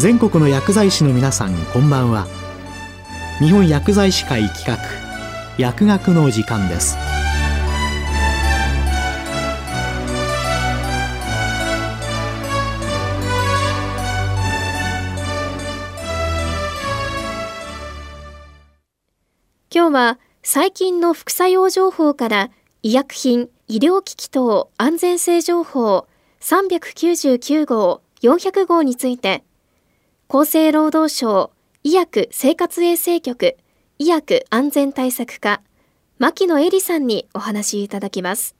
全国の薬剤師の皆さんこんばんは。日本薬剤師会企画薬学の時間です。今日は最近の副作用情報から医薬品、医療機器等安全性情報399号、400号について厚生労働省医薬生活衛生局医薬安全対策課牧野恵里さんにお話いただきます。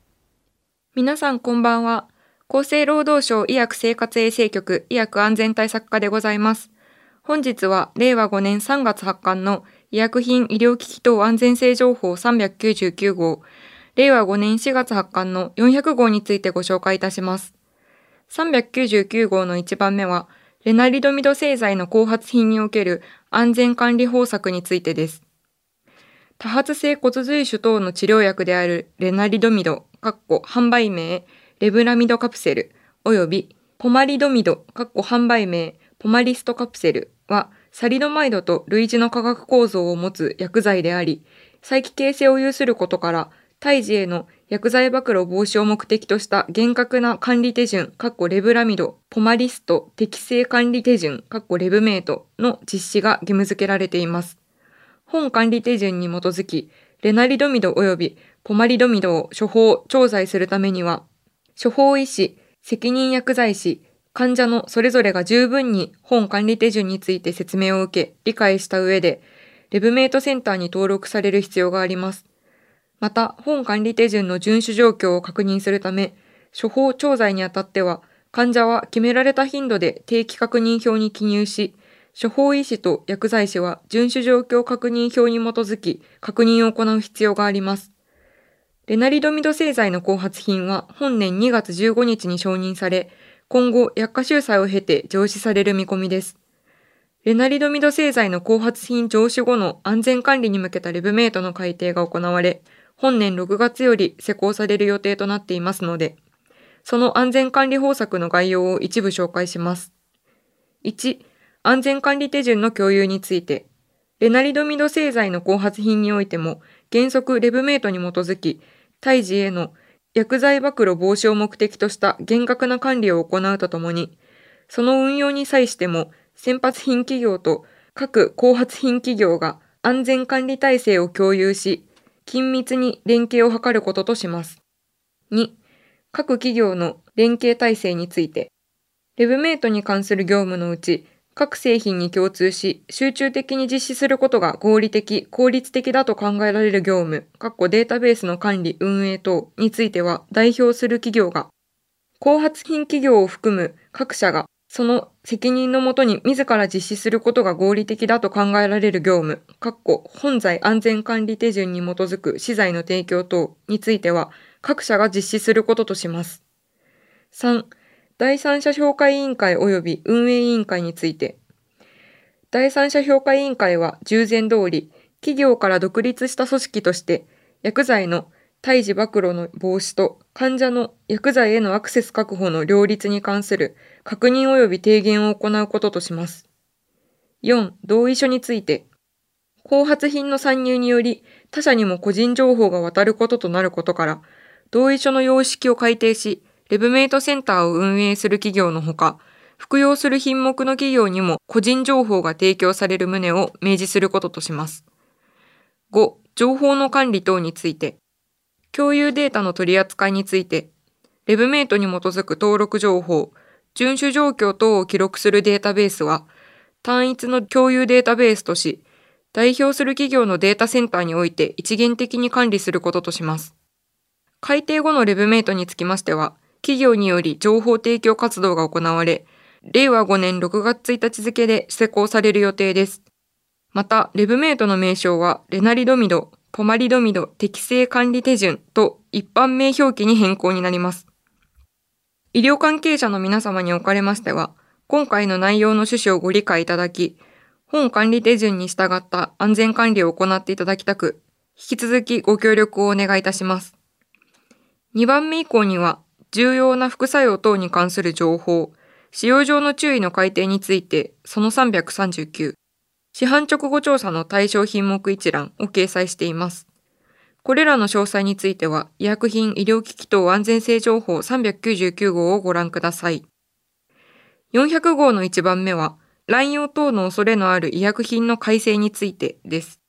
皆さんこんばんは。厚生労働省医薬生活衛生局医薬安全対策課でございます。本日は令和5年3月発刊の医薬品医療機器等安全性情報399号、令和5年4月発刊の400号についてご紹介いたします。399号の1番目は、レナリドミド製剤の後発品における安全管理方策についてです。多発性骨髄腫等の治療薬であるレナリドミド、販売名、レブラミドカプセル、及びポマリドミド、販売名、ポマリストカプセルは、サリドマイドと類似の化学構造を持つ薬剤であり、再帰形性を有することから、胎児への薬剤暴露防止を目的とした厳格な管理手順、レブラミド、ポマリスト適正管理手順、レブメイトの実施が義務付けられています。本管理手順に基づき、レナリドミド及びポマリドミドを処方、調剤するためには、処方医師、責任薬剤師、患者のそれぞれが十分に本管理手順について説明を受け、理解した上で、レブメイトセンターに登録される必要があります。また、本管理手順の遵守状況を確認するため、処方調剤にあたっては、患者は決められた頻度で定期確認表に記入し、処方医師と薬剤師は遵守状況確認表に基づき確認を行う必要があります。レナリドミド製剤の後発品は本年2月15日に承認され、今後薬価収載を経て上司される見込みです。レナリドミド製剤の後発品上司後の安全管理に向けたレブメイトの改定が行われ、本年6月より施行される予定となっていますので、その安全管理方策の概要を一部紹介します。1、安全管理手順の共有について、レナリドミド製剤の後発品においても、原則レブメイトに基づき、胎児への薬剤暴露防止を目的とした厳格な管理を行うとともに、その運用に際しても、先発品企業と各後発品企業が安全管理体制を共有し、緊密に連携を図ることとします。2、各企業の連携体制について、レブメイトに関する業務のうち、各製品に共通し、集中的に実施することが合理的、効率的だと考えられる業務、データベースの管理、運営等については代表する企業が、後発品企業を含む各社がその責任のもとに自ら実施することが合理的だと考えられる業務、本罪安全管理手順に基づく資材の提供等については、各社が実施することとします。3、第三者評価委員会及び運営委員会について、第三者評価委員会は従前通り、企業から独立した組織として、薬剤の胎児暴露の防止と患者の薬剤へのアクセス確保の両立に関する確認及び提言を行うこととします。4. 同意書について、後発品の参入により他社にも個人情報が渡ることとなることから、同意書の様式を改定し、レブメイトセンターを運営する企業のほか、服用する品目の企業にも個人情報が提供される旨を明示することとします。5. 情報の管理等について、共有データの取り扱いについて、レブメイトに基づく登録情報、遵守状況等を記録するデータベースは、単一の共有データベースとし、代表する企業のデータセンターにおいて一元的に管理することとします。改定後のレブメイトにつきましては、企業により情報提供活動が行われ、令和5年6月1日付で施行される予定です。また、レブメイトの名称は、レナリドミド、ポマリドミド適正管理手順と一般名表記に変更になります。医療関係者の皆様におかれましては、今回の内容の趣旨をご理解いただき、本管理手順に従った安全管理を行っていただきたく、引き続きご協力をお願いいたします。2番目以降には、重要な副作用等に関する情報、使用上の注意の改定について、その339、市販直後調査の対象品目一覧を掲載しています。これらの詳細については、医薬品医療機器等安全性情報399号をご覧ください。400号の1番目は、乱用等の恐れのある医薬品の改正についてです。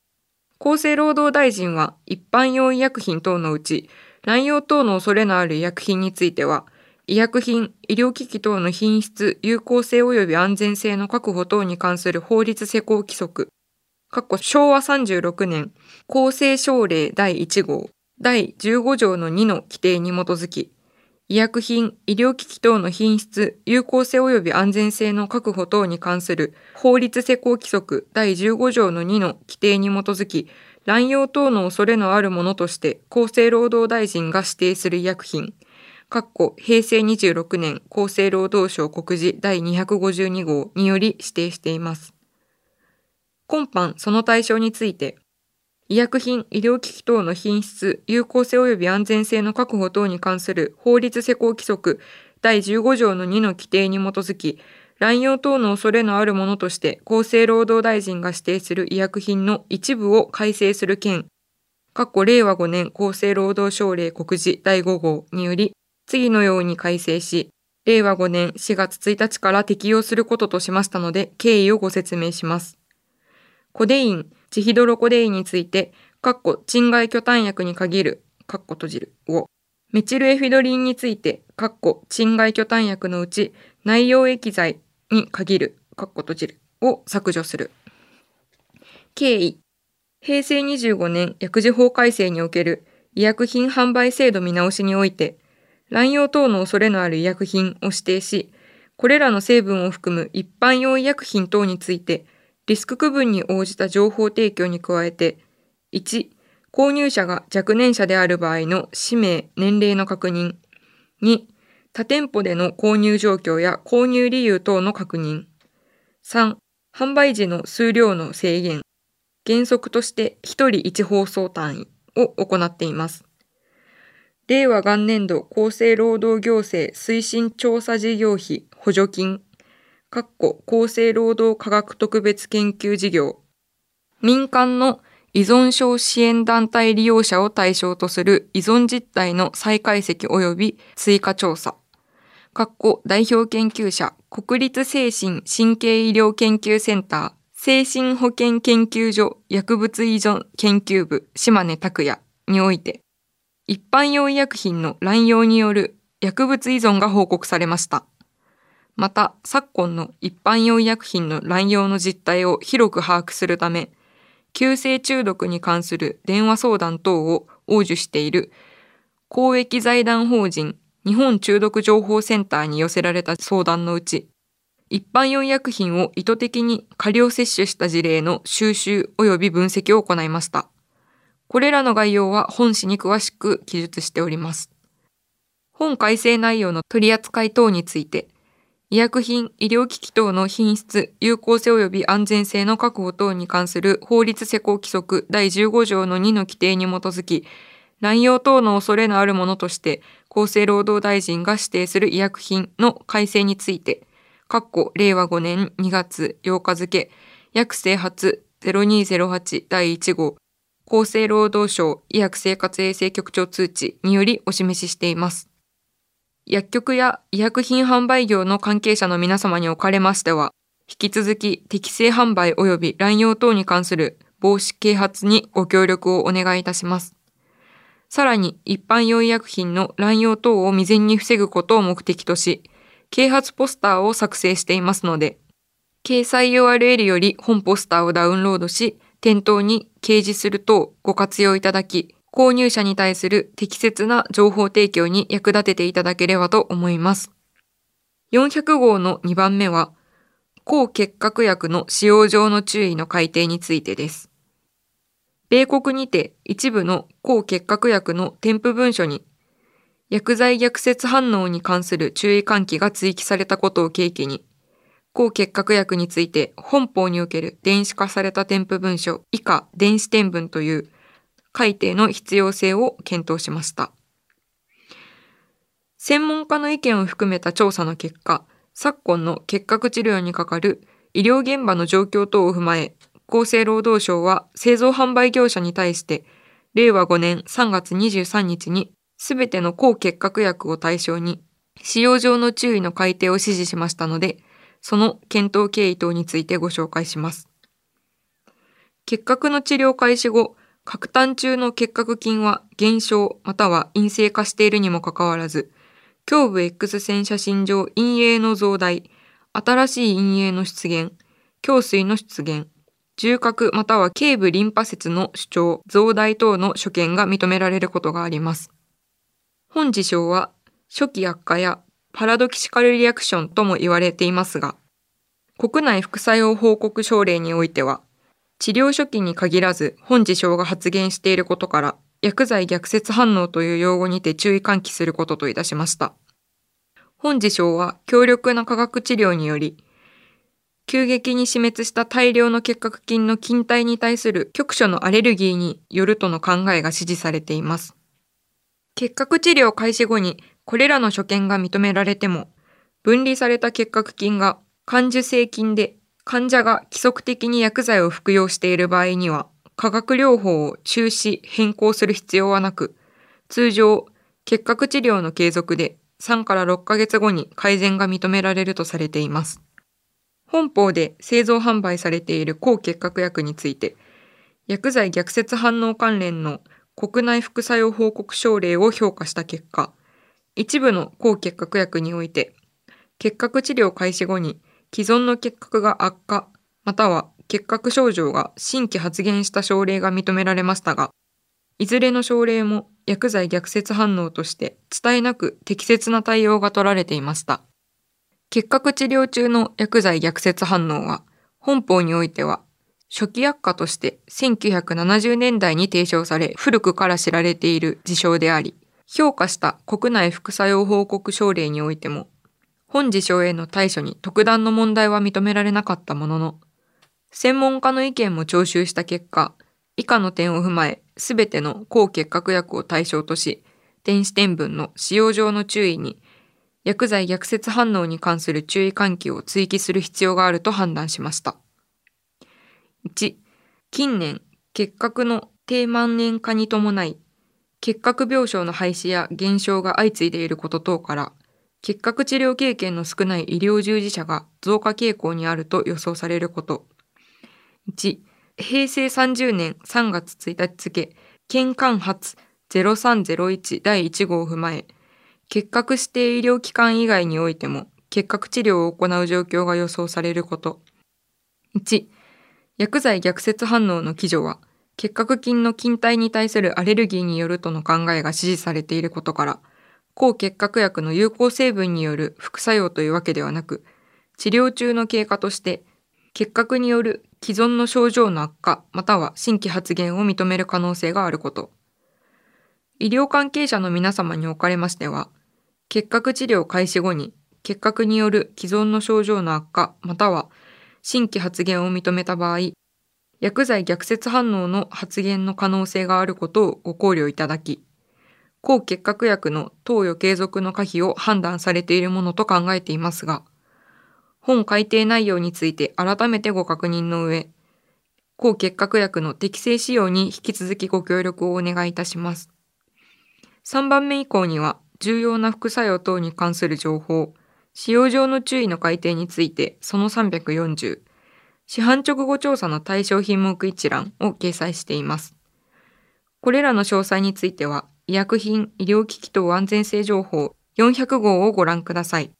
厚生労働大臣は、一般用医薬品等のうち、乱用等の恐れのある医薬品については、医薬品、医療機器等の品質、有効性及び安全性の確保等に関する法律施行規則、昭和36年、厚生省令第1号、第15条の2の規定に基づき、医薬品、医療機器等の品質、有効性及び安全性の確保等に関する法律施行規則第15条の2の規定に基づき、乱用等の恐れのあるものとして厚生労働大臣が指定する医薬品、平成26年厚生労働省告示第252号により指定しています。今般その対象について、医薬品、医療機器等の品質、有効性及び安全性の確保等に関する法律施行規則第15条の2の規定に基づき、乱用等の恐れのあるものとして厚生労働大臣が指定する医薬品の一部を改正する件、括弧令和5年厚生労働省令告示第5号により、次のように改正し、令和5年4月1日から適用することとしましたので、経緯をご説明します。コデイン、ジヒドロコデインについて、括弧鎮害巨炭薬に限る、括弧閉じるを、メチルエフィドリンについて、括弧鎮害巨炭薬のうち内容液剤に限る、括弧閉じるを削除する。経緯、平成25年薬事法改正における医薬品販売制度見直しにおいて、乱用等の恐れのある医薬品を指定し、これらの成分を含む一般用医薬品等について、リスク区分に応じた情報提供に加えて、1、購入者が若年者である場合の氏名、年齢の確認。2、他店舗での購入状況や購入理由等の確認。3、販売時の数量の制限。原則として1人1包装単位を行っています。令和元年度厚生労働行政推進調査事業費補助金、厚生労働科学特別研究事業、民間の依存症支援団体利用者を対象とする依存実態の再解析及び追加調査、括弧代表研究者、国立精神神経医療研究センター、精神保健研究所薬物依存研究部島根拓也において、一般用医薬品の乱用による薬物依存が報告されました。また、昨今の一般用医薬品の乱用の実態を広く把握するため、急性中毒に関する電話相談等を応受している公益財団法人日本中毒情報センターに寄せられた相談のうち、一般用医薬品を意図的に過量摂取した事例の収集及び分析を行いました。これらの概要は本誌に詳しく記述しております。本改正内容の取り扱い等について、医薬品、医療機器等の品質、有効性及び安全性の確保等に関する法律施行規則第15条の2の規定に基づき、乱用等の恐れのあるものとして、厚生労働大臣が指定する医薬品の改正について、括弧令和5年2月8日付、薬生発0208第1号厚生労働省医薬生活衛生局長通知によりお示ししています。薬局や医薬品販売業の関係者の皆様におかれましては、引き続き適正販売及び乱用等に関する防止啓発にご協力をお願いいたします。さらに一般用医薬品の乱用等を未然に防ぐことを目的とし、啓発ポスターを作成していますので、掲載 URL より本ポスターをダウンロードし、店頭に掲示するとご活用いただき、購入者に対する適切な情報提供に役立てていただければと思います。400号の2番目は、抗結核薬の使用上の注意の改定についてです。米国にて一部の抗結核薬の添付文書に薬剤逆説反応に関する注意喚起が追記されたことを契機に、抗結核薬について本法における電子化された添付文書以下電子添文という改定の必要性を検討しました。専門家の意見を含めた調査の結果、昨今の結核治療にかかる医療現場の状況等を踏まえ、厚生労働省は製造販売業者に対して、令和5年3月23日に、すべての抗結核薬を対象に、使用上の注意の改定を指示しましたので、その検討経緯等についてご紹介します。結核の治療開始後、核炭中の結核菌は減少または陰性化しているにもかかわらず、胸部 X 線写真上陰影の増大、新しい陰影の出現、胸水の出現、重核または頸部リンパ節の主張、増大等の所見が認められることがあります。本事象は初期悪化やパラドキシカルリアクションとも言われていますが、国内副作用報告症例においては、治療初期に限らず本事象が発現していることから、薬剤逆説反応という用語にて注意喚起することといたしました。本事象は強力な化学治療により、急激に死滅した大量の結核菌の菌体に対する局所のアレルギーによるとの考えが支持されています。結核治療開始後にこれらの所見が認められても、分離された結核菌が感受性菌で患者が規則的に薬剤を服用している場合には、化学療法を中止、変更する必要はなく、通常、結核治療の継続で3から6ヶ月後に改善が認められるとされています。本法で製造販売されている抗結核薬について、薬剤逆説反応関連の国内副作用報告症例を評価した結果、一部の抗結核薬において、結核治療開始後に既存の結核が悪化、または結核症状が新規発現した症例が認められましたが、いずれの症例も薬剤逆説反応として伝えなく適切な対応が取られていました。結核治療中の薬剤逆説反応は、本法においては、初期薬価として1970年代に提唱され、古くから知られている事象であり、評価した国内副作用報告症例においても、本事象への対処に特段の問題は認められなかったものの、専門家の意見も聴取した結果、以下の点を踏まえ、すべての抗結核薬を対象とし、電子点分の使用上の注意に、薬剤逆説反応に関する注意喚起を追記する必要があると判断しました。1、近年、結核の低万年化に伴い、結核病床の廃止や減少が相次いでいること等から、結核治療経験の少ない医療従事者が増加傾向にあると予想されること。1、平成30年3月1日付、県間発0301第1号を踏まえ、結核指定医療機関以外においても結核治療を行う状況が予想されること。1、薬剤逆説反応の基準は、結核菌の菌体に対するアレルギーによるとの考えが支持されていることから、抗結核薬の有効成分による副作用というわけではなく、治療中の経過として結核による既存の症状の悪化または新規発現を認める可能性があること。医療関係者の皆様におかれましては、結核治療開始後に結核による既存の症状の悪化または新規発現を認めた場合、薬剤逆説反応の発現の可能性があることをご考慮いただき、抗結核薬の投与継続の可否を判断されているものと考えていますが、本改定内容について改めてご確認の上、抗結核薬の適正使用に引き続きご協力をお願いいたします。3番目以降には、重要な副作用等に関する情報、使用上の注意の改定について、その340、市販直後調査の対象品目一覧を掲載しています。これらの詳細については、医薬品医療機器等安全性情報400号をご覧ください。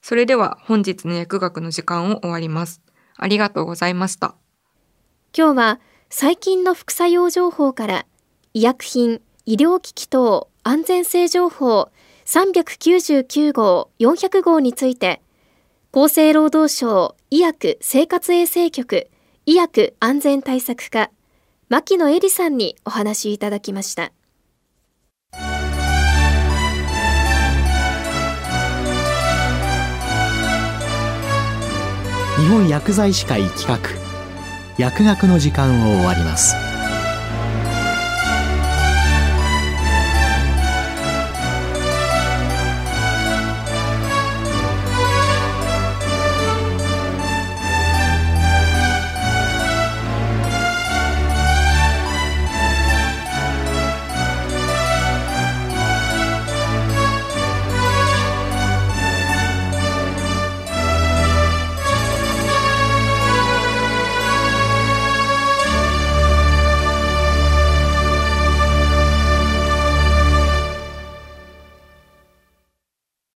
それでは本日の薬学の時間を終わります。ありがとうございました。今日は最近の副作用情報から医薬品、医療機器等安全性情報399号、400号について厚生労働省医薬生活衛生局医薬安全対策課牧野恵里さんにお話しいただきました。日本薬剤師会企画薬学の時間を終わります